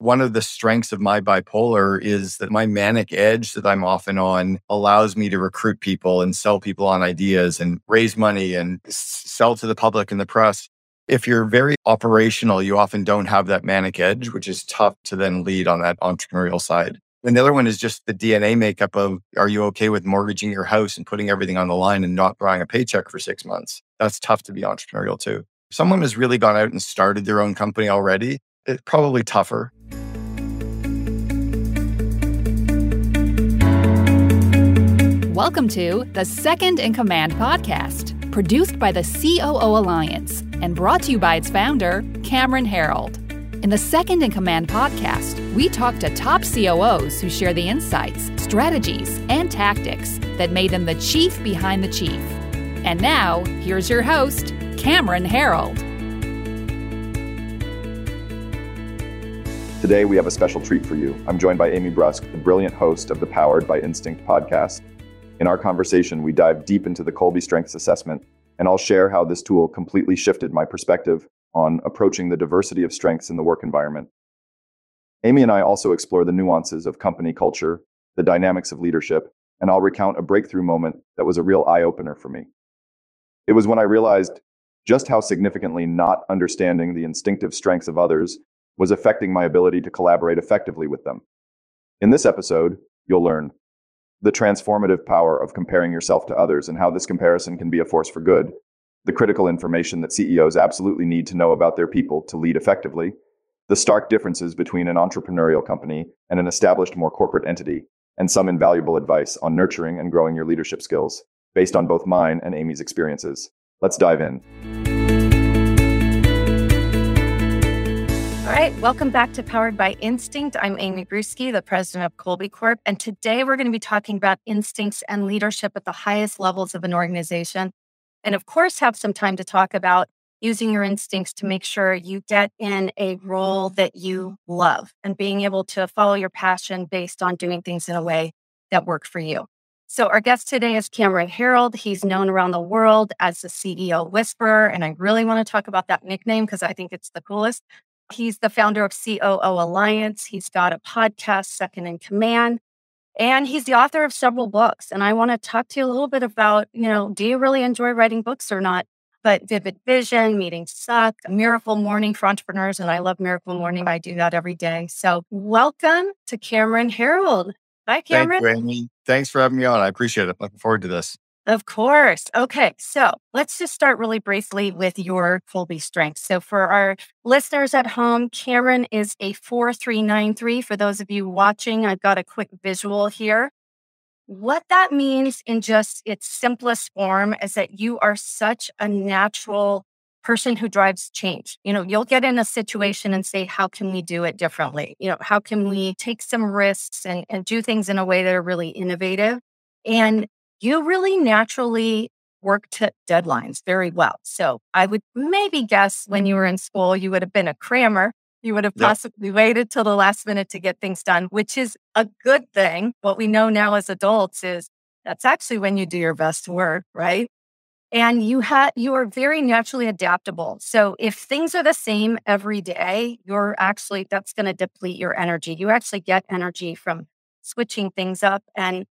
one of the strengths of my bipolar is that my manic edge that I'm often on allows me to recruit people and sell people on ideas and raise money and sell to the public and the press. If you're very operational, you often don't have that manic edge, which is tough to then lead on that entrepreneurial side. And the other one is just the DNA makeup of are you okay with mortgaging your house and putting everything on the line and not drawing a paycheck for six months? That's tough to be entrepreneurial too. If someone has really gone out and started their own company already, it's probably tougher. Welcome to the Second in Command podcast, produced by the COO Alliance and brought to you by its founder, Cameron Herold. In the Second in Command podcast, we talk to top COOs who share the insights, strategies, and tactics that made them the chief behind the chief. And now, here's your host, Cameron Herold. Today, we have a special treat for you. I'm joined by Amy Bruske, the brilliant host of the Powered by Instinct podcast. In our conversation, we dive deep into the Kolbe Strengths Assessment, and I'll share how this tool completely shifted my perspective on approaching the diversity of strengths in the work environment. Amy and I also explore the nuances of company culture, the dynamics of leadership, and I'll recount a breakthrough moment that was a real eye opener for me. It was when I realized just how significantly not understanding the instinctive strengths of others was affecting my ability to collaborate effectively with them. In this episode, you'll learn the transformative power of comparing yourself to others and how this comparison can be a force for good, the critical information that CEOs absolutely need to know about their people to lead effectively, the stark differences between an entrepreneurial company and an established, more corporate entity, and some invaluable advice on nurturing and growing your leadership skills, based on both mine and Amy's experiences. Let's dive in. All right, welcome back to Powered by Instinct. I'm Amy Bruske, the president of Kolbe Corp. And today we're going to be talking about instincts and leadership at the highest levels of an organization. And of course, have some time to talk about using your instincts to make sure you get in a role that you love and being able to follow your passion based on doing things in a way that work for you. So, our guest today is Cameron Herold. He's known around the world as the CEO Whisperer. And I really want to talk about that nickname because I think it's the coolest. He's the founder of COO Alliance. He's got a podcast, Second in Command, and he's the author of several books. And I want to talk to you a little bit about, you know, do you really enjoy writing books or not? But Vivid Vision, Meetings Suck, a Miracle Morning for Entrepreneurs. And I love Miracle Morning. I do that every day. So welcome to Cameron Herold. Hi, Cameron. Thank you, Amy. Thanks for having me on. I appreciate it. Looking forward to this. Of course. Okay. So let's just start really briefly with your Kolbe strengths. So for our listeners at home, Cameron is a 4393. For those of you watching, I've got a quick visual here. What that means in just its simplest form is that you are such a natural person who drives change. You know, you'll get in a situation and say, how can we do it differently? You know, how can we take some risks and, and do things in a way that are really innovative? And you really naturally work to deadlines very well. So I would maybe guess when you were in school, you would have been a crammer. You would have possibly yep. waited till the last minute to get things done, which is a good thing. What we know now as adults is that's actually when you do your best work, right? And you have you are very naturally adaptable. So if things are the same every day, you're actually that's going to deplete your energy. You actually get energy from switching things up and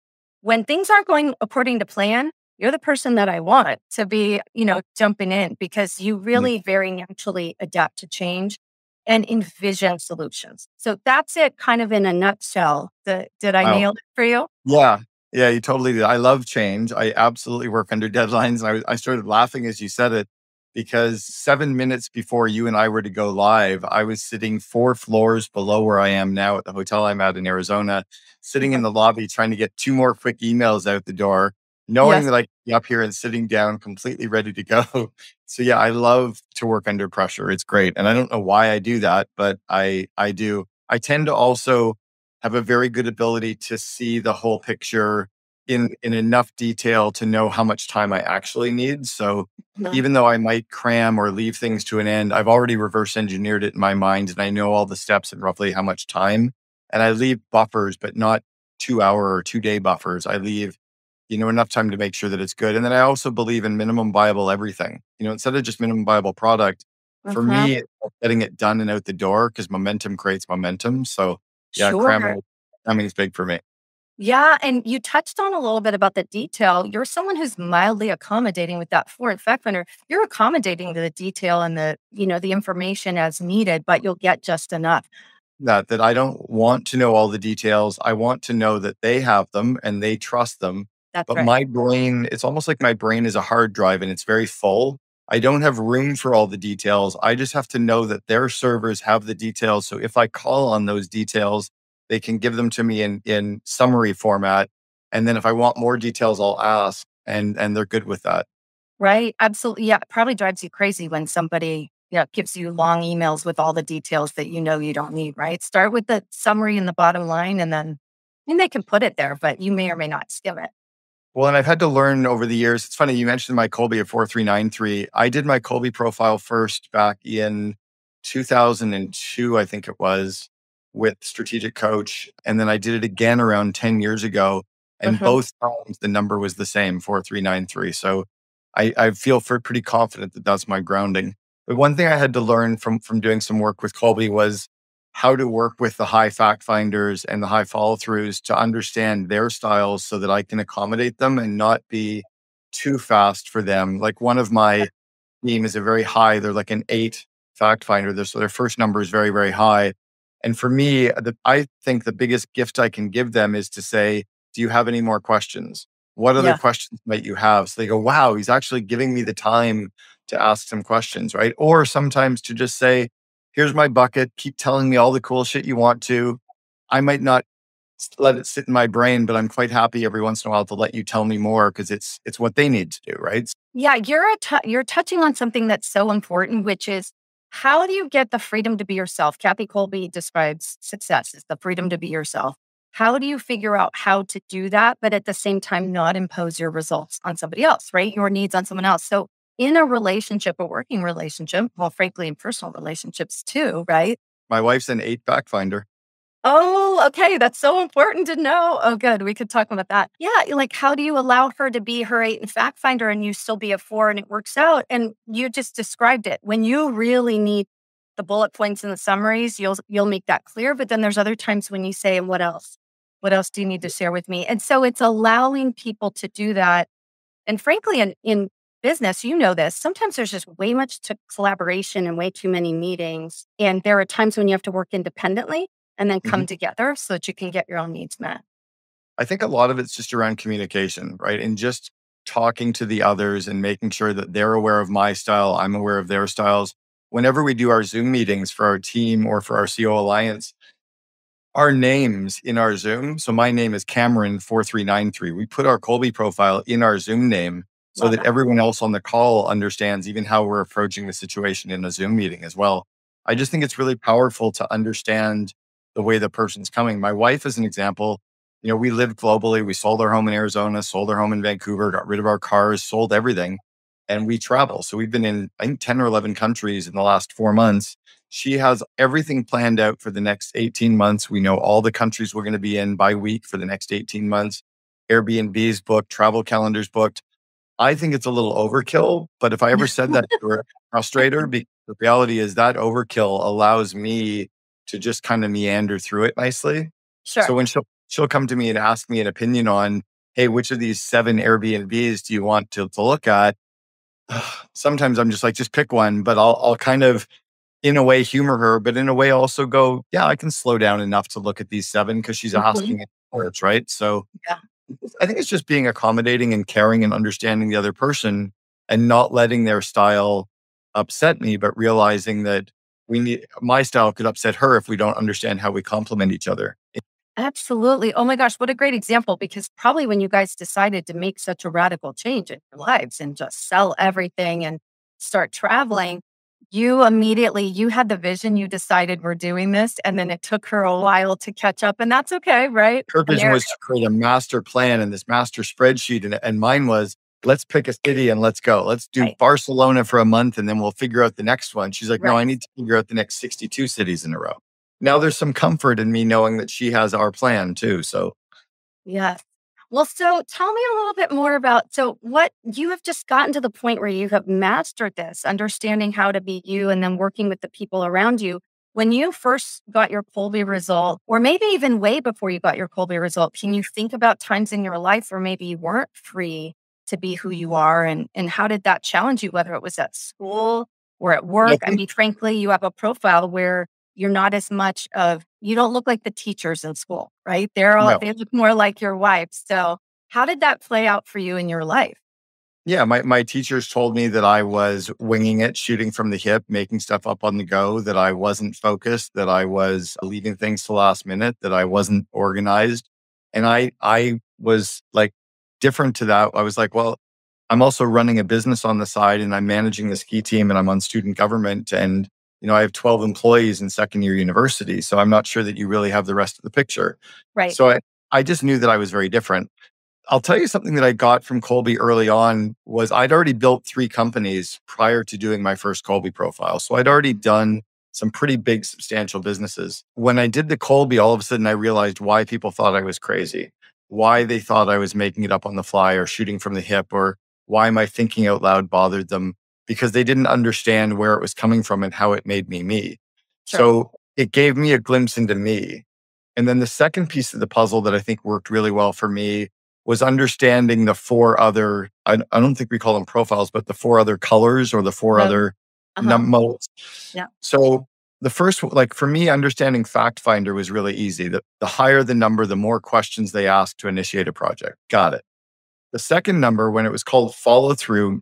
when things aren't going according to plan, you're the person that I want to be, you know, jumping in because you really very naturally adapt to change and envision solutions. So that's it kind of in a nutshell. The, did I wow. nail it for you? Yeah. Yeah, you totally did. I love change. I absolutely work under deadlines. I, I started laughing as you said it because seven minutes before you and I were to go live, I was sitting four floors below where I am now at the hotel I'm at in Arizona, sitting in the lobby trying to get two more quick emails out the door, knowing yes. that I could be up here and sitting down completely ready to go. So yeah, I love to work under pressure. It's great. And I don't know why I do that, but I I do. I tend to also have a very good ability to see the whole picture in in enough detail to know how much time I actually need. So mm-hmm. even though I might cram or leave things to an end, I've already reverse engineered it in my mind and I know all the steps and roughly how much time. And I leave buffers, but not two hour or two day buffers. I leave, you know, enough time to make sure that it's good. And then I also believe in minimum viable everything. You know, instead of just minimum viable product, for me, getting it done and out the door because momentum creates momentum. So yeah, Sure. cramming, cramming is big for me. Yeah, and you touched on a little bit about the detail. You're someone who's mildly accommodating with that for fact finder. You're accommodating the detail and the, you know, the information as needed, but you'll get just enough. That that I don't want to know all the details. I want to know that they have them and they trust them. That's But right. my brain, it's almost like my brain is a hard drive and it's very full. I don't have room for all the details. I just have to know that their servers have the details. So if I call on those details, they can give them to me in in summary format. And then if I want more details, I'll ask and and they're good with that. Right. Absolutely. Yeah. It probably drives you crazy when somebody you know, gives you long emails with all the details that you know you don't need, right? Start with the summary and the bottom line and then and they can put it there, but you may or may not skim it. Well, and I've had to learn over the years. It's funny, you mentioned my Kolbe at 4393. I did my Kolbe profile first back in 2002, I think it was, with Strategic Coach. And then I did it again around 10 years ago. And Mhm. both times the number was the same, 4393. So I, I feel for pretty confident that that's my grounding. But one thing I had to learn from from doing some work with Kolbe was how to work with the high fact finders and the high follow throughs to understand their styles so that I can accommodate them and not be too fast for them. Like one of my team is a very high, they're like an eight fact finder. Their- So their first number is very, very high. And for me, the, I think the biggest gift I can give them is to say, Do you have any more questions? What other Yeah. questions might you have? So they go, Wow, he's actually giving me the time to ask some questions, right? Or sometimes to just say, Here's my bucket. Keep telling me all the cool shit you want to. I might not let it sit in my brain, but I'm quite happy every once in a while to let you tell me more because it's it's what they need to do, right? Yeah, you're a tou- you're touching on something that's so important, which is how do you get the freedom to be yourself? Kathy Kolbe describes success as the freedom to be yourself. How do you figure out how to do that, but at the same time not impose your results on somebody else, right? Your needs on someone else. So in a relationship, a working relationship, well, frankly, in personal relationships too, right? My wife's an eight fact finder. Oh, okay. That's so important to know. Oh, good. We could talk about that. Yeah. Like, how do you allow her to be her eight and fact finder and you still be a four and it works out? And you just described it. When you really need the bullet points and the summaries, you'll you'll make that clear. But then there's other times when you say, and what else? What else do you need to share with me? And so it's allowing people to do that. And frankly, in, in business, you know this, sometimes there's just way much to collaboration and way too many meetings. And there are times when you have to work independently and then come mm-hmm. together so that you can get your own needs met. I think a lot of it's just around communication, right? And just talking to the others and making sure that they're aware of my style, I'm aware of their styles. Whenever we do our Zoom meetings for our team or for our COO Alliance, our names in our Zoom. So my name is Cameron4393. We put our Kolbe profile in our Zoom name so that that. everyone else on the call understands even how we're approaching the situation in a Zoom meeting as well. I just think it's really powerful to understand the way the person's coming. My wife, is an example, you know, we lived globally. We sold our home in Arizona, sold our home in Vancouver, got rid of our cars, sold everything, and we travel. So we've been in, I think, 10 or 11 countries in the last four months. She has everything planned out for the next 18 months. We know all the countries we're going to be in by week for the next 18 months. Airbnb's booked, travel calendars booked. I think it's a little overkill, but if I ever said that to her, frustrate her, because the reality is that overkill allows me to just kind of meander through it nicely. Sure. So when she'll she'll come to me and ask me an opinion on, hey, which of these seven Airbnbs do you want to, to look at? Sometimes I'm just like, just pick one, but I'll I'll kind of in a way humor her, but in a way also go, yeah, I can slow down enough to look at these seven because she's Mhm. asking it first, right? So Yeah. I think it's just being accommodating and caring and understanding the other person and not letting their style upset me, but realizing that we need my style could upset her if we don't understand how we complement each other. Absolutely. Oh my gosh, what a great example. Because probably when you guys decided to make such a radical change in your lives and just sell everything and start traveling, you immediately you had the vision, you decided we're doing this, and then it took her a while to catch up. And that's okay, right? Her vision was to create a master plan and this master spreadsheet, and, and mine was let's pick a city and let's go. Let's do Right. Barcelona for a month and then we'll figure out the next one. She's like, no, I need to figure out the next 62 cities in a row. Now there's some comfort in me knowing that she has our plan too. So yeah. Well, so tell me a little bit more about so what you have just gotten to the point where you have mastered this, understanding how to be you and then working with the people around you. When you first got your Kolbe result, or maybe even way before you got your Kolbe result, can you think about times in your life where maybe you weren't free to be who you mm-hmm. are and and how did that challenge you whether it was at school or at work? I mean, frankly, you have a profile where you're not as much of you don't look like the teachers in school, right? They're all No. they look more like your wife. So how did that play out for you in your life? Yeah, my, my teachers told me that I was winging it, shooting from the hip, making stuff up on the go, that I wasn't focused, that I was leaving things to last minute, that I wasn't organized. And I I was like different to that. I was like, well, I'm also running a business on the side and I'm managing the ski team and I'm on student government and you know, I have 12 employees in second year university. So I'm not sure that you really have the rest of the picture. Right. So I, I just knew that I was very different. I'll tell you something that I got from Kolbe early on was I'd already built three companies prior to doing my first Kolbe profile. So I'd already done some pretty big, substantial businesses. When I did the Kolbe, all of a sudden I realized why people thought I was crazy, why they thought I was making it up on the fly or shooting from the hip, or why my thinking out loud bothered them because they didn't understand where it was coming from and how it made me me. Sure. So it gave me a glimpse into me. And then the second piece of the puzzle that I think worked really well for me was understanding the four other, I, I don't think we call them profiles, but the four other colors or the four Yeah. other Uh-huh. num modes. Yeah. So the first, like for me, understanding Fact Finder was really easy. The, the higher the number, the more questions they ask to initiate a project. Got it. The second number, when it was called follow through,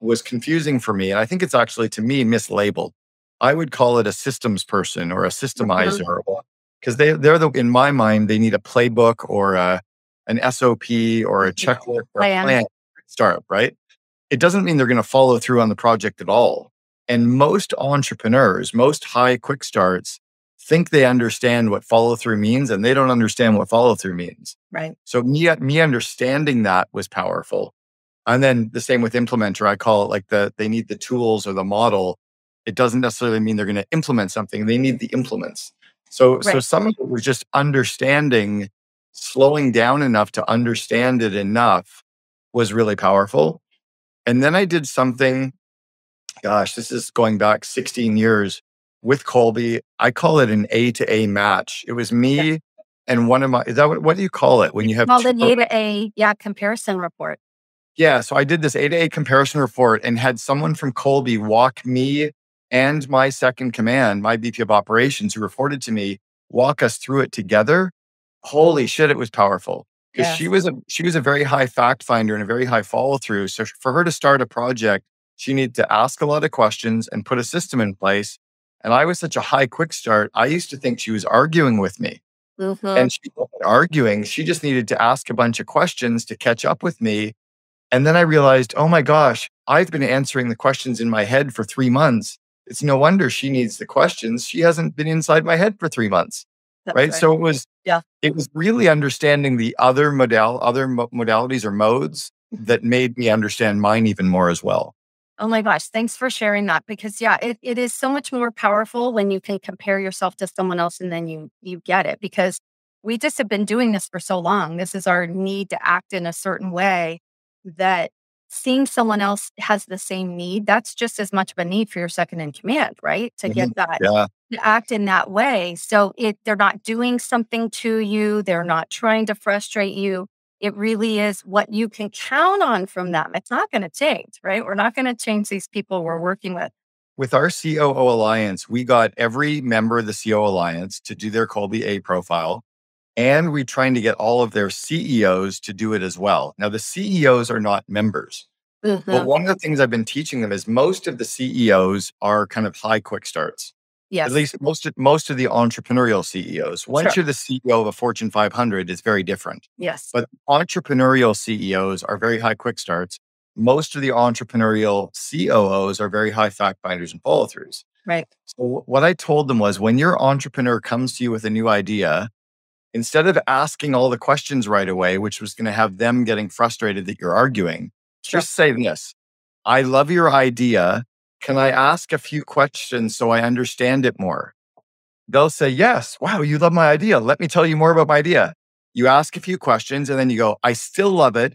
was confusing for me. And I think it's actually to me mislabeled. I would call it a systems person or a mm-hmm. systemizer because they, they're the, in my mind, they need a playbook or a, an SOP or a checklist or a Plan. plan startup, right? It doesn't mean they're going to follow through on the project at all. And most entrepreneurs, most high quick starts think they understand what follow through means and they don't understand what follow through means. Right. So me, me understanding that was powerful. And then the same with implementer, I call it like the they need the tools or the model. It doesn't necessarily mean they're going to implement something. They need the implements. So so some of it was just understanding, slowing down enough to understand it enough was really powerful. And then I did something, gosh, this is going back 16 years with Kolbe. I call it an A to A match. It was me and one of my, is that what, what do you call it when you have Called two an A to A, yeah, comparison report. yeah, so I did this A to A comparison report and had someone from Kolbe walk me and my second command, my VP of operations who reported to me, walk us through it together. Holy shit, it was powerful. Because she was a she was a very high fact finder and a very high follow through. So for her to start a project, she needed to ask a lot of questions and put a system in place. And I was such a high quick start. I used to think she was arguing with me Mhm. and she wasn't arguing. She just needed to ask a bunch of questions to catch up with me. And then I realized, oh my gosh, I've been answering the questions in my head for three months. It's no wonder she needs the questions. She hasn't been inside my head for three months. That's right? So it was, Yeah. it was really understanding the other modal, other mo- modalities or modes that made me understand mine even more as well. Oh my gosh, thanks for sharing that because yeah, it, it is so much more powerful when you can compare yourself to someone else and then you you get it because we just have been doing this for so long. This is our need to act in a certain way that seeing someone else has the same need, that's just as much of a need for your second in command, right? To mm-hmm. get that Yeah. to act in that way. So it they're not doing something to you, they're not trying to frustrate you. It really is what you can count on from them. It's not going to change, right? We're not going to change these people we're working with. With our COO Alliance, we got every member of the COO Alliance to do their Kolbe A profile. And we're trying to get all of their CEOs to do it as well. Now, the CEOs are not members. But Mhm. one of the things I've been teaching them is most of the CEOs are kind of high quick starts. Yes. At least most of, most of the entrepreneurial CEOs. Once Sure. you're the CEO of a Fortune 500, it's very different. yes. But entrepreneurial CEOs are very high quick starts. Most of the entrepreneurial COOs are very high fact finders and follow throughs. right. So what I told them was when your entrepreneur comes to you with a new idea, instead of asking all the questions right away, which was going to have them getting frustrated that you're arguing, Sure. just say this. I love your idea. Can I ask a few questions so I understand it more? They'll say, Yes. Wow, you love my idea. Let me tell you more about my idea. You ask a few questions and then you go, I still love it.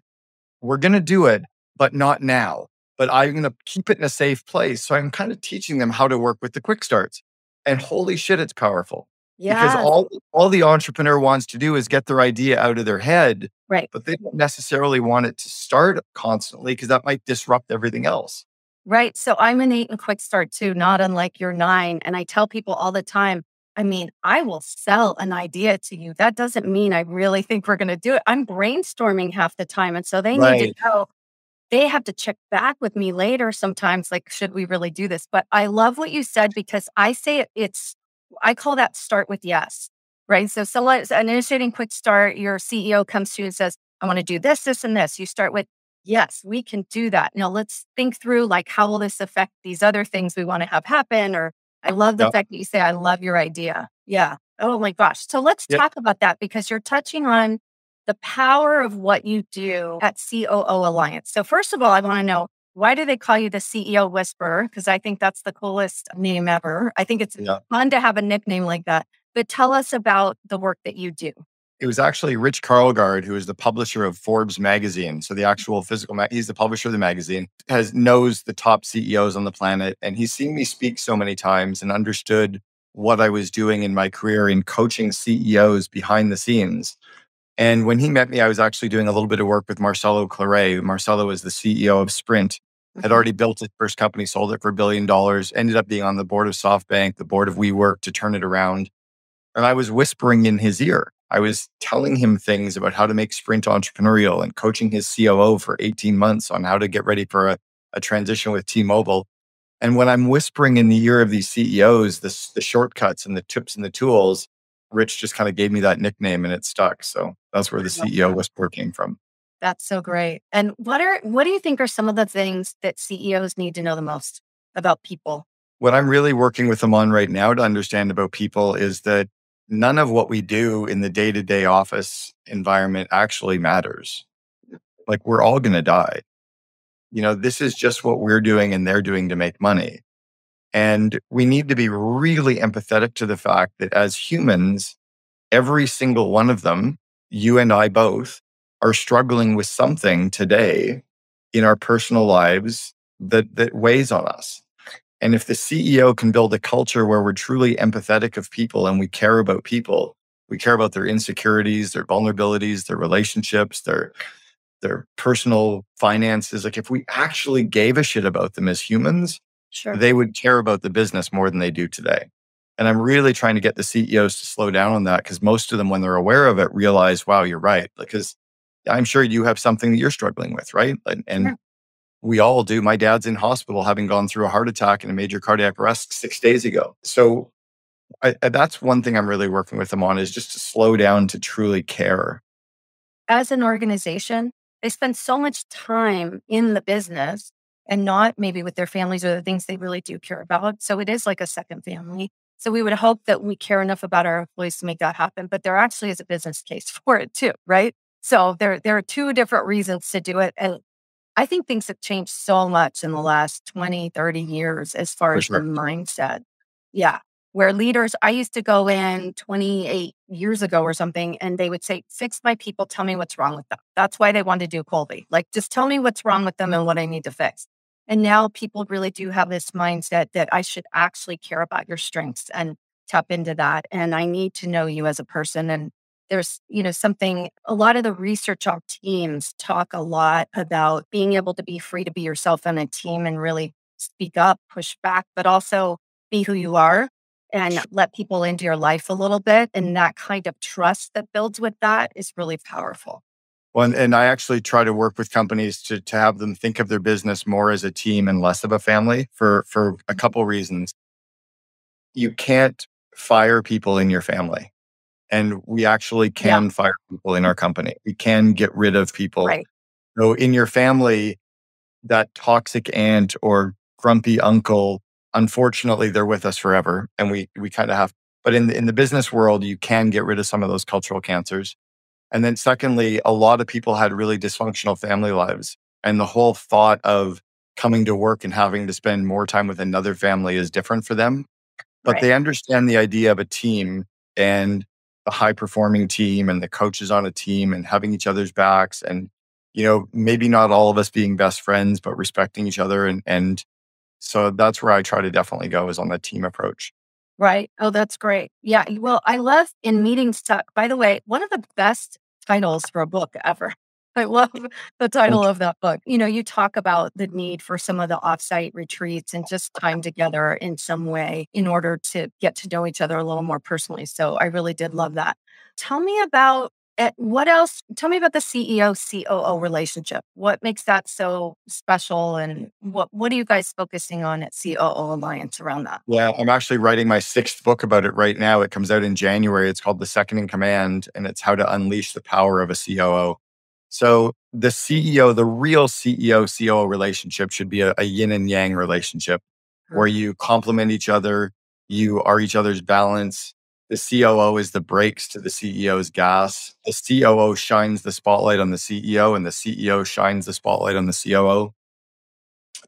We're going to do it, but not now. But I'm going to keep it in a safe place. So I'm kind of teaching them how to work with the quick starts. And holy shit, it's powerful. Yeah. Because all all the entrepreneur wants to do is get their idea out of their head, right. but they don't necessarily want it to start constantly because that might disrupt everything else. Right. So I'm an eight and quick start too, not unlike your nine. And I tell people all the time, I mean, I will sell an idea to you. That doesn't mean I really think we're going to do it. I'm brainstorming half the time. And so they need to know they have to check back with me later sometimes, like, should we really do this? But I love what you said because I say it, it's, I call that start with yes, right? So, someone is an initiating quick start, your CEO comes to you and says, I want to do this, this, and this. You start with, yes, we can do that. Now let's think through like, how will this affect these other things we want to have happen? Or I love the Yep. fact that you say, I love your idea. Yeah. Oh my gosh. So let's Yep. talk about that because you're touching on the power of what you do at COO Alliance. So, first of all, I want to know why do they call you the CEO Whisperer? Because I think that's the coolest name ever. I think it's Yeah. fun to have a nickname like that. But tell us about the work that you do. It was actually Rich Karlgaard, who is the publisher of Forbes magazine. So the mm-hmm. actual physical, ma- he's the publisher of the magazine, has knows the top CEOs on the planet, and he's seen me speak so many times and understood what I was doing in my career in coaching CEOs behind the scenes. And when he met me, I was actually doing a little bit of work with Marcelo Claure. Marcelo was the CEO of Sprint, had mm-hmm. already built his first company, sold it for a billion dollars, ended up being on the board of SoftBank, the board of WeWork to turn it around. And I was whispering in his ear. I was telling him things about how to make Sprint entrepreneurial and coaching his COO for 18 months on how to get ready for a, a transition with T Mobile. And when I'm whispering in the ear of these CEOs, this, the shortcuts and the tips and the tools, Rich just kind of gave me that nickname and it stuck. So that's where the CEO whisper came from. That's so great. And what are what do you think are some of the things that CEOs need to know the most about people? What I'm really working with them on right now to understand about people is that none of what we do in the day to day office environment actually matters. Like we're all going to die. You know, this is just what we're doing and they're doing to make money. And we need to be really empathetic to the fact that as humans, every single one of them, you and I both, are struggling with something today in our personal lives that, that weighs on us. And if the CEO can build a culture where we're truly empathetic of people and we care about people, we care about their insecurities, their vulnerabilities, their relationships, their their personal finances. Like if we actually gave a shit about them as humans, Sure. they would care about the business more than they do today. And I'm really trying to get the CEOs to slow down on that because most of them, when they're aware of it, realize, wow, you're right. Because I'm sure you have something that you're struggling with, right? And, and Sure. We all do. My dad's in hospital having gone through a heart attack and a major cardiac arrest six days ago. So I, that's one thing I'm really working with them on is just to slow down to truly care. As an organization, they spend so much time in the business and not maybe with their families or the things they really do care about. So it is like a second family. So we would hope that we care enough about our employees to make that happen, but there actually is a business case for it too, right? So there, there are two different reasons to do it. And I think things have changed so much in the last 20, 30 years as far For as sure. the mindset. Yeah. Where leaders, I used to go in 28 years ago or something, and they would say, Fix my people, tell me what's wrong with them. That's why they wanted to do Kolbe. Like, just tell me what's wrong with them and what I need to fix. And now people really do have this mindset that I should actually care about your strengths and tap into that. And I need to know you as a person. And there's, you know, something, a lot of the research on teams talk a lot about being able to be free to be yourself on a team and really speak up, push back, but also be who you are and let people into your life a little bit. And that kind of trust that builds with that is really powerful. Well, and, and I actually try to work with companies to to have them think of their business more as a team and less of a family for for a mm-hmm. couple reasons. You can't fire people in your family. And we actually can fire people in our company. We can get rid of people. Right. So in your family, that toxic aunt or grumpy uncle, unfortunately, they're with us forever. And we we kind of have, but in the in the business world, you can get rid of some of those cultural cancers. And then secondly, a lot of people had really dysfunctional family lives. And the whole thought of coming to work and having to spend more time with another family is different for them. But Right. they understand the idea of a team and the high performing team and the coaches on a team and having each other's backs and you know maybe not all of us being best friends but respecting each other and and so that's where I try to definitely go is on the team approach. Right. Oh, that's great. Yeah. Well, I love in Meetings Suck. By the way, one of the best titles for a book ever. I love the title of that book. You know, you talk about the need for some of the offsite retreats and just time together in some way in order to get to know each other a little more personally. So I really did love that. Tell me about what else? Tell me about the CEO COO relationship. What makes that so special, and what what are you guys focusing on at COO Alliance around that? Yeah, I'm actually writing my sixth book about it right now. It comes out in January. It's called The Second in Command, and it's how to unleash the power of a COO. So the CEO, the real CEO COO relationship should be a, a yin and yang relationship, where you complement each other, you are each other's balance the COO is the brakes to the CEO's gas. The COO shines the spotlight on the CEO, and the CEO shines the spotlight on the COO.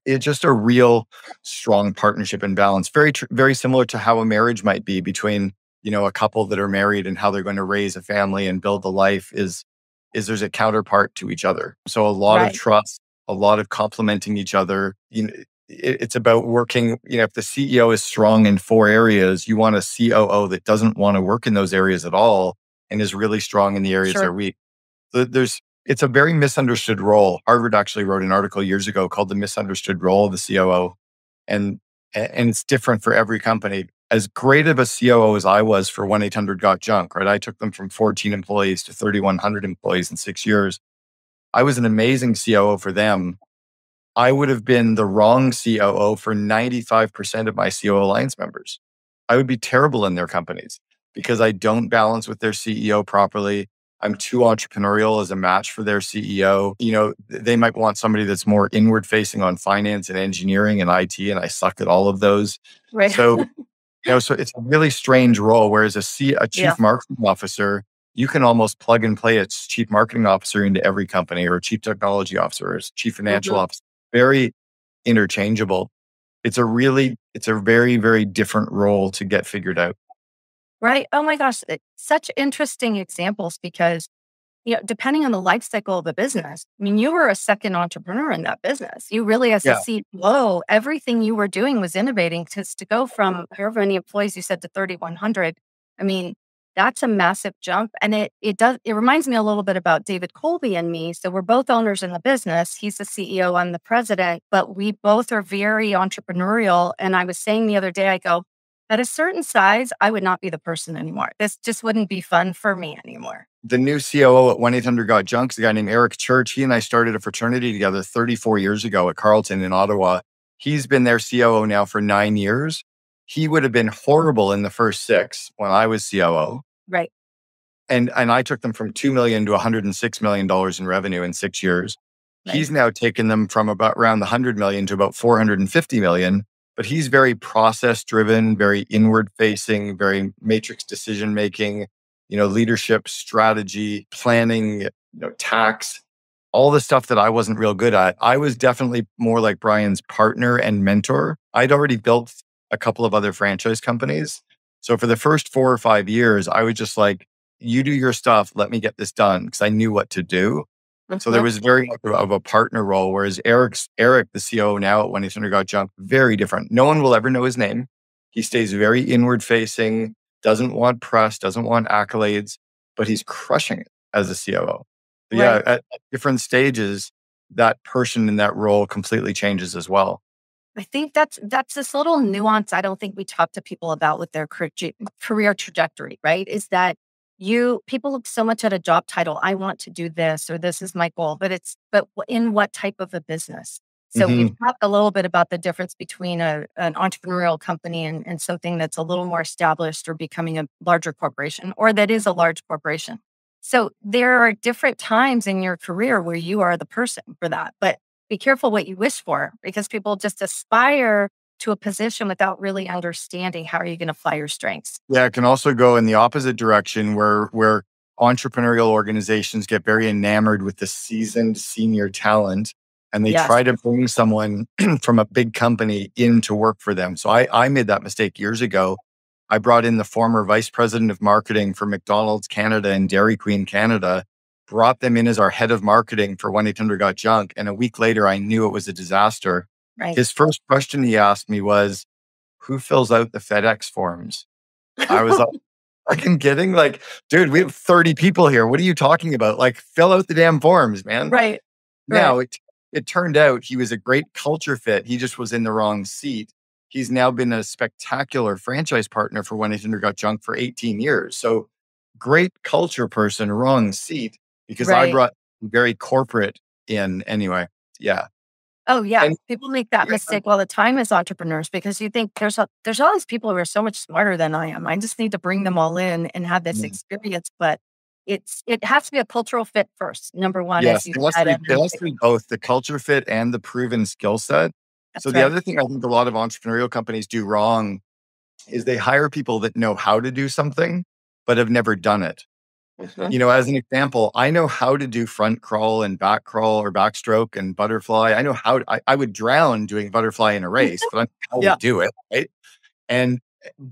It's just a real strong partnership and balance. Very, tr- very similar to how a marriage might be between you know a couple that are married and how they're going to raise a family and build a life. Is is there's a counterpart to each other. So a lot right. of trust, a lot of complementing each other. You know, it's about working. You know, if the CEO is strong in four areas, you want a COO that doesn't want to work in those areas at all and is really strong in the areas sure. that are weak. There's it's a very misunderstood role. Harvard actually wrote an article years ago called "The Misunderstood Role of the COO," and and it's different for every company. As great of a COO as I was for one eight hundred got junk, right? I took them from fourteen employees to thirty one hundred employees in six years. I was an amazing COO for them I would have been the wrong COO for 95% of my COO Alliance members. I would be terrible in their companies because I don't balance with their CEO properly. I'm too entrepreneurial as a match for their CEO. You know, they might want somebody that's more inward facing on finance and engineering and IT, and I suck at all of those. Right. So, you know, so it's a really strange role. Whereas a, C, a chief yeah. marketing officer, you can almost plug and play a chief marketing officer into every company or a chief technology officer or a chief financial mm-hmm. officer very interchangeable. It's a really, it's a very, very different role to get figured out. Right. Oh my gosh. Such interesting examples because, you know, depending on the life cycle of the business, I mean, you were a second entrepreneur in that business. You really, as yeah. a CEO, everything you were doing was innovating because to go from however many employees you said to 3,100, I mean, that's a massive jump. And it it does it reminds me a little bit about David Kolbe and me. So we're both owners in the business. He's the CEO, I'm the president, but we both are very entrepreneurial. And I was saying the other day, I go, at a certain size, I would not be the person anymore. This just wouldn't be fun for me anymore. The new COO at 1 800 Got Junk is a guy named Eric Church. He and I started a fraternity together 34 years ago at Carleton in Ottawa. He's been their COO now for nine years he would have been horrible in the first six when I was COO. Right. And and I took them from two million to 106 million dollars in revenue in six years. Right. He's now taken them from about around the 100 million to about 450 million. But he's very process driven, very inward facing, very matrix decision making, you know, leadership, strategy, planning, you know, tax, all the stuff that I wasn't real good at. I was definitely more like Brian's partner and mentor. I'd already built a couple of other franchise companies. So for the first four or five years, I was just like, you do your stuff, let me get this done because I knew what to do. So there mm-hmm. was very much of a partner role, whereas Eric's Eric, the CEO now at When He's Got Junk, very different. No one will ever know his name. He stays very inward facing, doesn't want press, doesn't want accolades, but he's crushing it as a COO. Right. Yeah, at, at different stages, that person in that role completely changes as well. I think that's that's this little nuance I don't think we talk to people about with their career trajectory, right? Is that you people look so much at a job title, I want to do this or this is my goal, but it's but in what type of a business? So mm-hmm. we've talked a little bit about the difference between a, an entrepreneurial company and, and something that's a little more established or becoming a larger corporation or that is a large corporation. So there are different times in your career where you are the person for that. But be careful what you wish for because people just aspire to a position without really understanding how are you going to apply your strengths. Yeah, it can also go in the opposite direction where where entrepreneurial organizations get very enamored with the seasoned senior talent and they yes. try to bring someone from a big company in to work for them. So I, I made that mistake years ago. I brought in the former vice president of marketing for McDonald's Canada and Dairy Queen Canada, brought them in as our head of marketing for 1 800 Got Junk. And a week later, I knew it was a disaster. Right. His first question he asked me was, Who fills out the FedEx forms? I was like, fucking kidding? Like, dude, we have 30 people here. What are you talking about? Like, fill out the damn forms, man. right. Now, it, it turned out he was a great culture fit. He just was in the wrong seat. He's now been a spectacular franchise partner for 1 800 Got Junk for 18 years. So, great culture person, wrong seat because I brought very corporate in anyway. Yeah. Oh yeah, And- people make that Yeah. mistake all the time as entrepreneurs because you think there's a, there's all these people who are so much smarter than I am. I just need to bring them all in and have this Mhm. experience. But it's it has to be a cultural fit first. Number one, Yes. It has, to be, it has to be both the culture fit and the proven skill set. that's So the other thing I think a lot of entrepreneurial companies do wrong is they hire people that know how to do something but have never done it. Mhm. You know, as an example, I know how to do front crawl and back crawl or backstroke and butterfly. I know how to, I, I would drown doing butterfly in a race, but I know how Yeah. to do it, right? And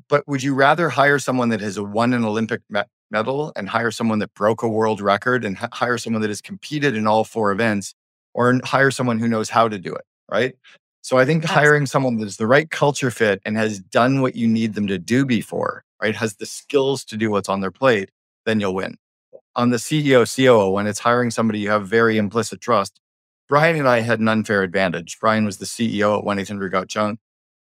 but would you rather hire someone that has won an Olympic medal and hire someone that broke a world record and h- hire someone that has competed in all four events, or hire someone who knows how to do it, right? So I think hiring someone that is the right culture fit and has done what you need them to do before, right, has the skills to do what's on their plate, then you'll win on the CEO, COO, when it's hiring somebody you have very implicit trust, Brian and I had an unfair advantage. Brian was the CEO at 1 800 Got Junk.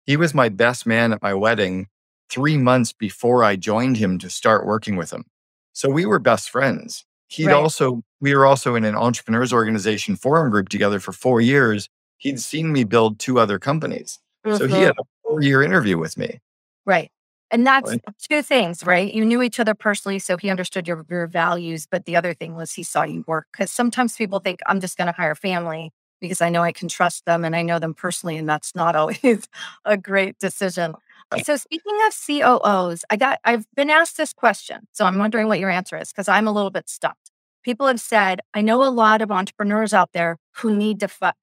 He was my best man at my wedding three months before I joined him to start working with him. So we were best friends. He'd Right. also, we were also in an entrepreneurs organization forum group together for four years. He'd seen me build two other companies. So he had mm-hmm. a four year interview with me. Right. And that's Right. two things, right? You knew each other personally, so he understood your, your values. But the other thing was he saw you work. Because sometimes people think, I'm just going to hire family because I know I can trust them and I know them personally. And that's not always a great decision. So speaking of COOs, I got I've been asked this question. So I'm wondering what your answer is because I'm a little bit stumped. People have said, I know a lot of entrepreneurs out there who need to fi-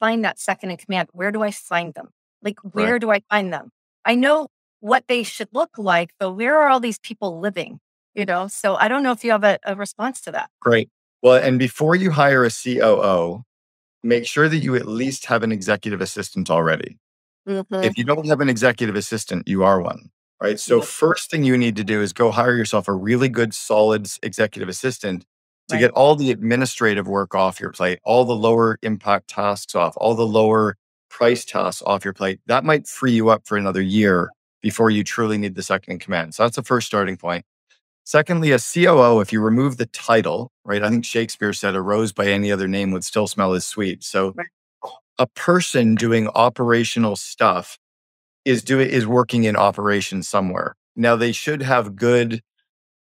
find that second in command. Where do I find them? Like, where do I find them? I know what they should look like, but where are all these people living? You know, so I don't know if you have a, a response to that. Great. Well, and before you hire a COO, make sure that you at least have an executive assistant already. Mhm. If you don't have an executive assistant, you are one, right? So, first thing you need to do is go hire yourself a really good, solid executive assistant to Right. get all the administrative work off your plate, all the lower impact tasks off, all the lower price tasks off your plate. That might free you up for another year before you truly need the second in command. So, that's the first starting point. Secondly, a COO, if you remove the title, right? I think Shakespeare said a rose by any other name would still smell as sweet. So Right. A person doing operational stuff is doing is working in operations somewhere. Now they should have good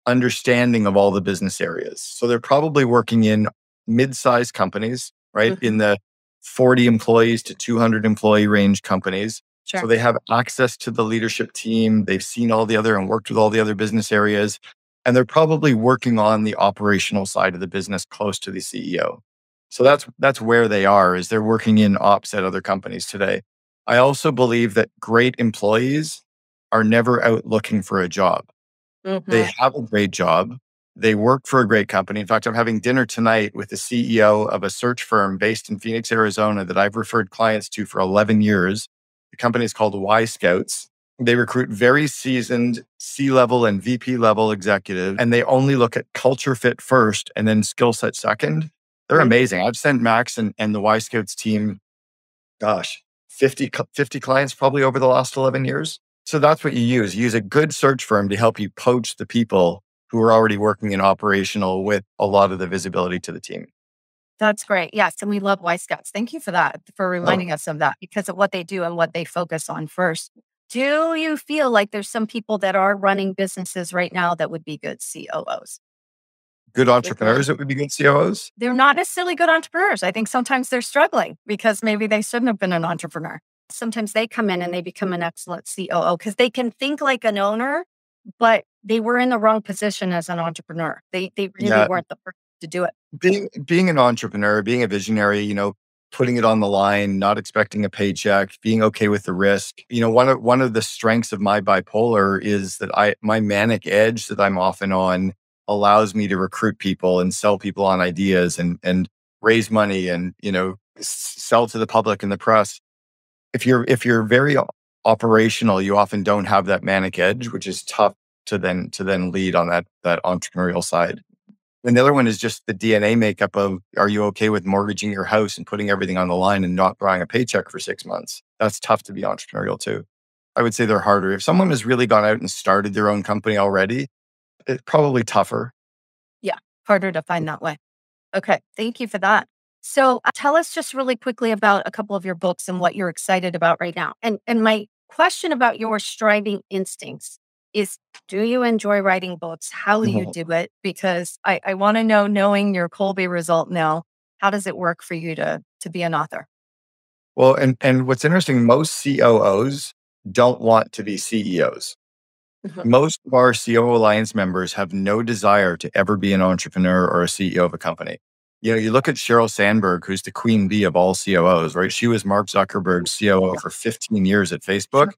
understanding of all the business areas. So they're probably working in mid-sized companies, right? Mhm. In the 40 employees to 200 employee range companies. Sure. So they have access to the leadership team. They've seen all the other and worked with all the other business areas. And they're probably working on the operational side of the business close to the CEO. So that's that's where they are, is they're working in ops at other companies today. I also believe that great employees are never out looking for a job. Mhm. They have a great job. They work for a great company. In fact, I'm having dinner tonight with the CEO of a search firm based in Phoenix, Arizona that I've referred clients to for 11 years. The company is called Y Scouts. They recruit very seasoned C level and VP level executives, and they only look at culture fit first and then skill set second. They're amazing. I've sent Max and, and the Y Scouts team, gosh, 50, 50 clients probably over the last 11 years. So that's what you use. You use a good search firm to help you poach the people who are already working in operational with a lot of the visibility to the team. That's great. Yes. And we love Y Scouts. Thank you for that, for oh. reminding us of that because of what they do and what they focus on first. Do you feel like there's some people that are running businesses right now that would be good COOs? Good entrepreneurs that would be good COOs. They're not necessarily good entrepreneurs. I think sometimes they're struggling because maybe they shouldn't have been an entrepreneur. Sometimes they come in and they become an excellent COO because they can think like an owner, but they were in the wrong position as an entrepreneur. They they really Yeah. weren't the person to do it. Being being an entrepreneur, being a visionary, you know, putting it on the line, not expecting a paycheck, being okay with the risk. You know, one of one of the strengths of my bipolar is that I my manic edge that I'm often on allows me to recruit people and sell people on ideas and and raise money and you know sell to the public and the press. If you're if you're very operational, you often don't have that manic edge, which is tough to then to then lead on that that entrepreneurial side. And the other one is just the DNA makeup of are you okay with mortgaging your house and putting everything on the line and not drawing a paycheck for six months? That's tough to be entrepreneurial too. I would say they're harder. If someone has really gone out and started their own company already, it's probably tougher. Yeah, harder to find that way. Okay, thank you for that. So uh, tell us just really quickly about a couple of your books and what you're excited about right now. And and my question about your striving instincts is do you enjoy writing books? How do you do it? Because I, I want to know, knowing your Kolbe result now, how does it work for you to to be an author? Well, and and what's interesting, most COOs don't want to be CEOs. Most of our COO Alliance members have no desire to ever be an entrepreneur or a CEO of a company. You know, you look at Sheryl Sandberg, who's the queen bee of all COOs, right? She was Mark Zuckerberg's COO for 15 years at Facebook,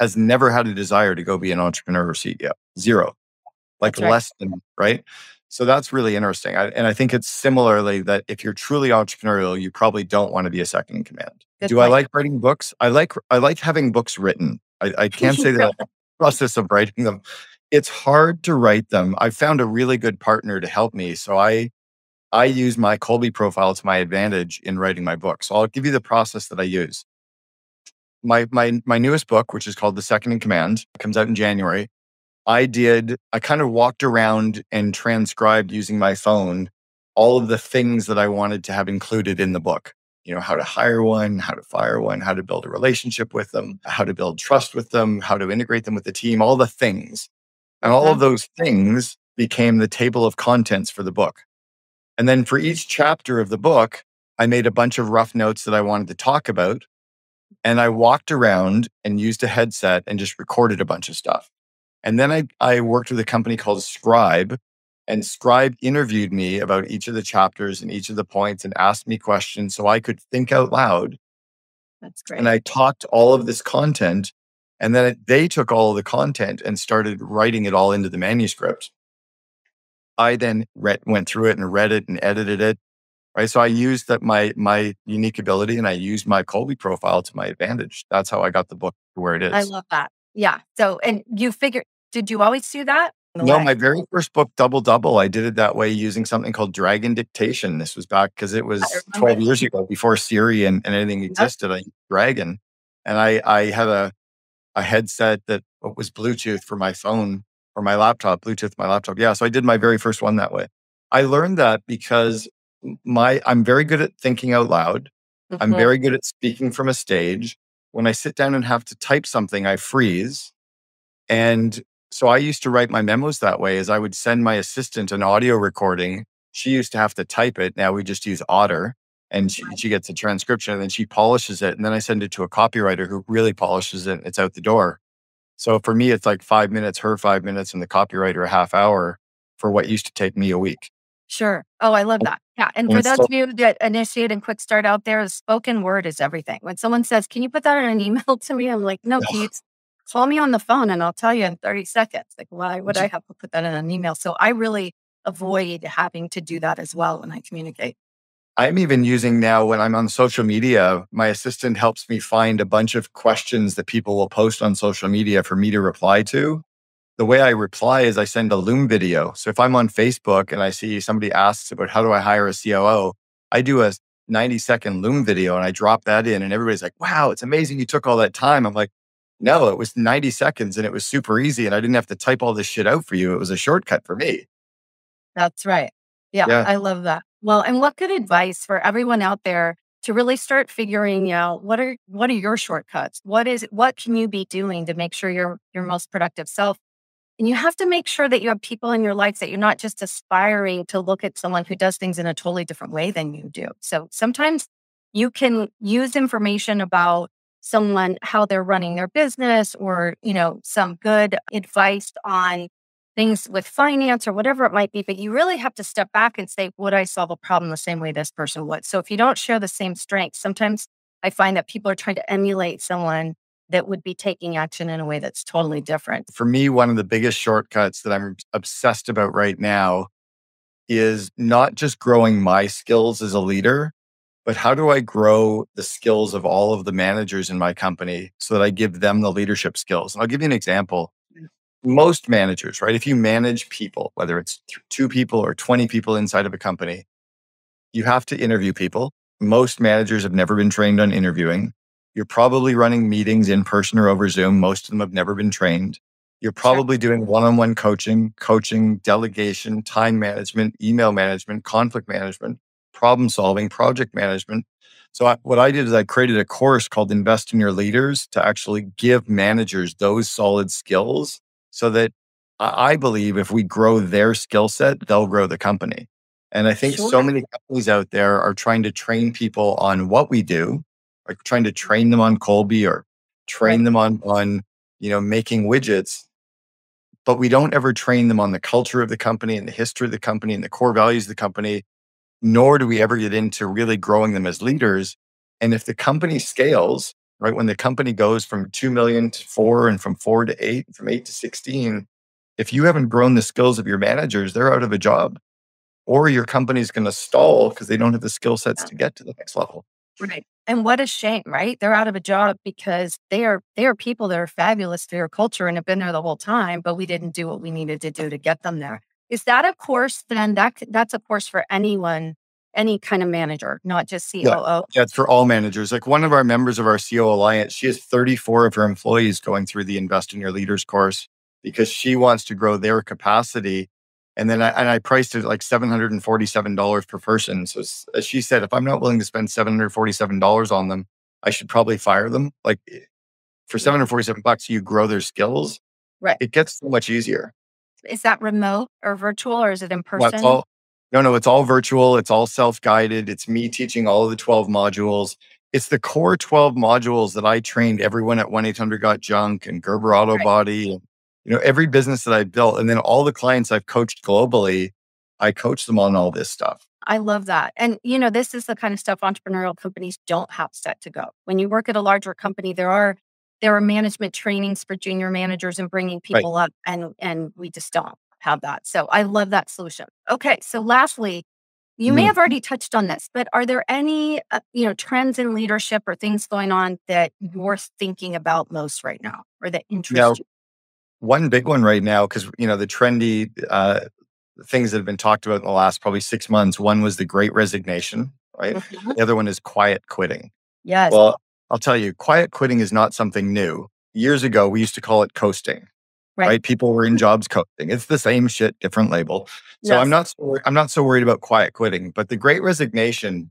has never had a desire to go be an entrepreneur or CEO. Zero. Like right. less than, right? So that's really interesting. I, and I think it's similarly that if you're truly entrepreneurial, you probably don't want to be a second in command. Good Do point. I like writing books? I like I like having books written. I, I can't say that process of writing them. It's hard to write them. I found a really good partner to help me. So I I use my Kolbe profile to my advantage in writing my book. So I'll give you the process that I use. My my my newest book, which is called The Second in Command, comes out in January. I did I kind of walked around and transcribed using my phone all of the things that I wanted to have included in the book you know, how to hire one, how to fire one, how to build a relationship with them, how to build trust with them, how to integrate them with the team, all the things. And all of mm-hmm. those things became the table of contents for the book. And then for each chapter of the book, I made a bunch of rough notes that I wanted to talk about. And I walked around and used a headset and just recorded a bunch of stuff. And then I, I worked with a company called Scribe, and Scribe interviewed me about each of the chapters and each of the points and asked me questions so I could think out loud. That's great. And I talked all of this content. And then they took all of the content and started writing it all into the manuscript. I then read, went through it and read it and edited it. Right. So I used that my my unique ability and I used my Kolbe profile to my advantage. That's how I got the book to where it is. I love that. Yeah. So and you figured did you always do that? No, way. my very first book, Double Double, I did it that way using something called Dragon Dictation. This was back because it was 12 years ago before Siri and, and anything existed. Yep. I Dragon. And I, I had a, a headset that was Bluetooth for my phone or my laptop, Bluetooth my laptop. Yeah. So I did my very first one that way. I learned that because my I'm very good at thinking out loud. Mm-hmm. I'm very good at speaking from a stage. When I sit down and have to type something, I freeze. And so I used to write my memos that way as I would send my assistant an audio recording. She used to have to type it. Now we just use Otter and she, she gets a transcription and then she polishes it. And then I send it to a copywriter who really polishes it. it's out the door. So for me, it's like five minutes, her five minutes, and the copywriter a half hour for what used to take me a week. Sure. Oh, I love that. Yeah. And, and for those so, of you that initiate and quick start out there, spoken word is everything. When someone says, Can you put that in an email to me? I'm like, No, Pete, call me on the phone and I'll tell you in 30 seconds. Like, why would I have to put that in an email? So I really mm-hmm. avoid having to do that as well when I communicate. I'm even using now when I'm on social media, my assistant helps me find a bunch of questions that people will post on social media for me to reply to. The way I reply is I send a Loom video. So if I'm on Facebook and I see somebody asks about how do I hire a COO, I do a 90 second Loom video and I drop that in and everybody's like, wow, it's amazing you took all that time. I'm like, no, it was 90 seconds and it was super easy. And I didn't have to type all this shit out for you. It was a shortcut for me. That's right. Yeah, yeah. I love that. Well, and what good advice for everyone out there to really start figuring out what are what are your shortcuts? What is what can you be doing to make sure you're your most productive self? And you have to make sure that you have people in your life that you're not just aspiring to look at someone who does things in a totally different way than you do. So sometimes you can use information about someone how they're running their business or you know some good advice on things with finance or whatever it might be, but you really have to step back and say, would I solve a problem the same way this person would? So if you don't share the same strengths, sometimes I find that people are trying to emulate someone that would be taking action in a way that's totally different. For me, one of the biggest shortcuts that I'm obsessed about right now is not just growing my skills as a leader, but how do I grow the skills of all of the managers in my company so that I give them the leadership skills? And I'll give you an example. Mm. Most managers, right? If you manage people, whether it's two people or 20 people inside of a company, you have to interview people. Most managers have never been trained on interviewing. You're probably running meetings in person or over Zoom. Most of them have never been trained. You're probably sure. doing one on one coaching, coaching, delegation, time management, email management, conflict management problem solving, project management. So I, what I did is I created a course called Invest in Your Leaders to actually give managers those solid skills so that I believe if we grow their skill set, they'll grow the company. And I think sure. so many companies out there are trying to train people on what we do, like trying to train them on Kolbe or train right. them on on you know making widgets but we don't ever train them on the culture of the company and the history of the company and the core values of the company nor do we ever get into really growing them as leaders. And if the company scales, right, when the company goes from 2 million to four and from four to eight, from eight to 16, if you haven't grown the skills of your managers, they're out of a job. Or your company's going to stall because they don't have the skill sets to get to the next level. Right. And what a shame, right? They're out of a job because they are they are people that are fabulous for your culture and have been there the whole time, but we didn't do what we needed to do to get them there. Is that a course then that that's a course for anyone, any kind of manager, not just COO? Yeah, yeah, it's for all managers. Like one of our members of our COO Alliance, she has 34 of her employees going through the Invest in Your Leaders course because she wants to grow their capacity. And then I, and I priced it like $747 per person. So as she said, if I'm not willing to spend $747 on them, I should probably fire them. Like eh, for 747 bucks, you grow their skills. Right. It gets so much easier. Is that remote or virtual or is it in person? Well, all, no, no, it's all virtual. It's all self guided. It's me teaching all of the 12 modules. It's the core 12 modules that I trained everyone at 1 800 Got Junk and Gerber Auto right. Body. And, you know, every business that I built. And then all the clients I've coached globally, I coach them on all this stuff. I love that. And, you know, this is the kind of stuff entrepreneurial companies don't have set to go. When you work at a larger company, there are there are management trainings for junior managers and bringing people right. up and and we just don't have that so i love that solution okay so lastly you may mm-hmm. have already touched on this but are there any uh, you know trends in leadership or things going on that you're thinking about most right now or that interest now, you one big one right now because you know the trendy uh, things that have been talked about in the last probably six months one was the great resignation right mm-hmm. the other one is quiet quitting yes well I'll tell you, quiet quitting is not something new. Years ago, we used to call it coasting. Right. right? People were in mm-hmm. jobs coasting. It's the same shit, different label. So yes. I'm not so, I'm not so worried about quiet quitting, but the great resignation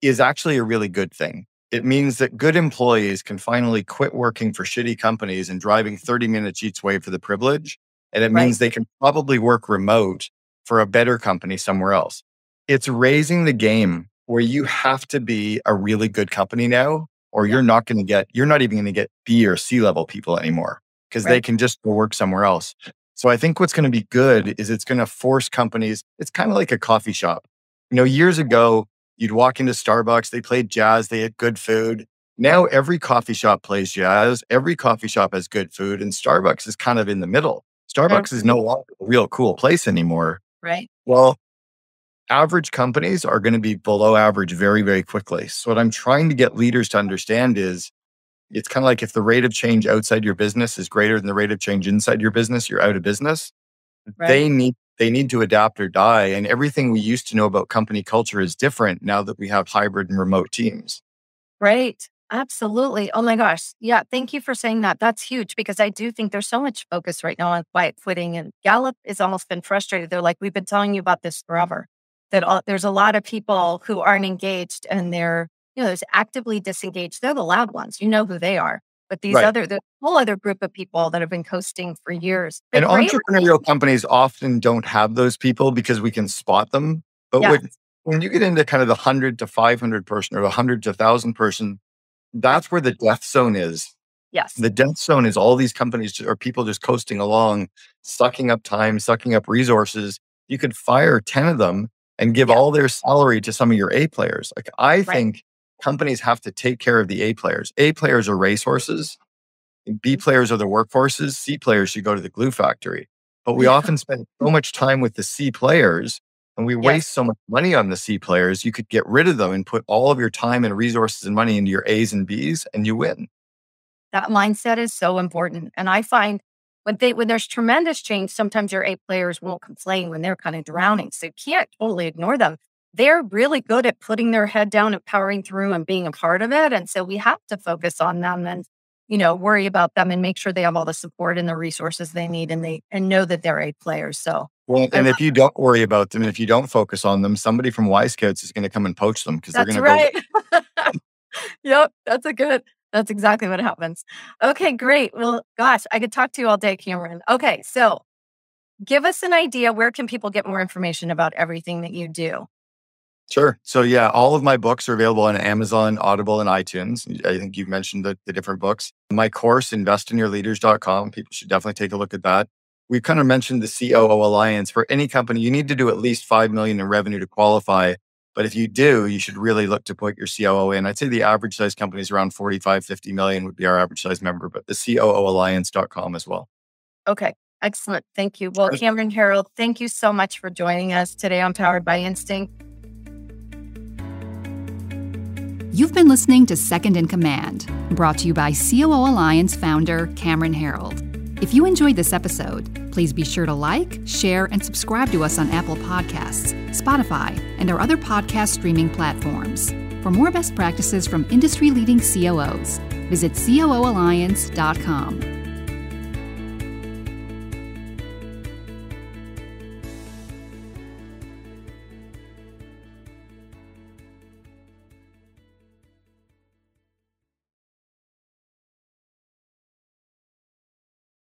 is actually a really good thing. It means that good employees can finally quit working for shitty companies and driving 30 minutes each way for the privilege. And it right. means they can probably work remote for a better company somewhere else. It's raising the game where you have to be a really good company now or you're not going to get, you're not even going to get B or C level people anymore because right. they can just go work somewhere else. So I think what's going to be good is it's going to force companies, it's kind of like a coffee shop. You know, years ago, you'd walk into Starbucks, they played jazz, they had good food. Now every coffee shop plays jazz, every coffee shop has good food, and Starbucks is kind of in the middle. Starbucks is no longer a real cool place anymore. Right. Well, average companies are going to be below average very, very quickly. So, what I'm trying to get leaders to understand is it's kind of like if the rate of change outside your business is greater than the rate of change inside your business, you're out of business. Right. They need they need to adapt or die. And everything we used to know about company culture is different now that we have hybrid and remote teams. Right. Absolutely. Oh my gosh. Yeah. Thank you for saying that. That's huge because I do think there's so much focus right now on quiet quitting. And Gallup has almost been frustrated. They're like, we've been telling you about this forever that all, there's a lot of people who aren't engaged and they're, you know, there's actively disengaged. They're the loud ones. You know who they are. But these right. other, the whole other group of people that have been coasting for years. And entrepreneurial companies often don't have those people because we can spot them. But yeah. when, when you get into kind of the 100 to 500 person or the 100 to 1,000 person, that's where the death zone is. Yes. The death zone is all these companies or people just coasting along, sucking up time, sucking up resources. You could fire 10 of them and give Yeah. all their salary to some of your A players. Like I Right. think companies have to take care of the A players. A players are racehorses. B mm-hmm. players are the workforces. C players should go to the glue factory. But we Yeah. often spend so much time with the C players and we Yes. waste so much money on the C players. You could get rid of them and put all of your time and resources and money into your A's and B's and you win. that mindset is so important. And I find when they when there's tremendous change, sometimes your A players won't complain when they're kind of drowning. So you can't totally ignore them. They're really good at putting their head down and powering through and being a part of it. And so we have to focus on them and, you know, worry about them and make sure they have all the support and the resources they need and they and know that they're A players. So Well, and if you don't worry about them, if you don't focus on them, somebody from Y Scouts is going to come and poach them because they're going to go. yep, that's a good. That's exactly what happens. Okay, great. Well, gosh, I could talk to you all day, Cameron. Okay, so give us an idea. Where can people get more information about everything that you do? Sure. So yeah, all of my books are available on Amazon, Audible, and iTunes. I think you've mentioned the, the different books. My course, investinyourleaders.com. People should definitely take a look at that. We kind of mentioned the COO Alliance. For any company, you need to do at least five million in revenue to qualify. But if you do, you should really look to put your COO in. I'd say the average size company is around 45, 50 million would be our average size member, but the COOalliance.com as well. Okay, excellent. Thank you. Well, Cameron Herold, thank you so much for joining us today on Powered by Instinct. You've been listening to Second in Command, brought to you by COO Alliance founder Cameron Herold. If you enjoyed this episode, please be sure to like, share, and subscribe to us on Apple Podcasts, Spotify, and our other podcast streaming platforms. For more best practices from industry leading COOs, visit COOalliance.com.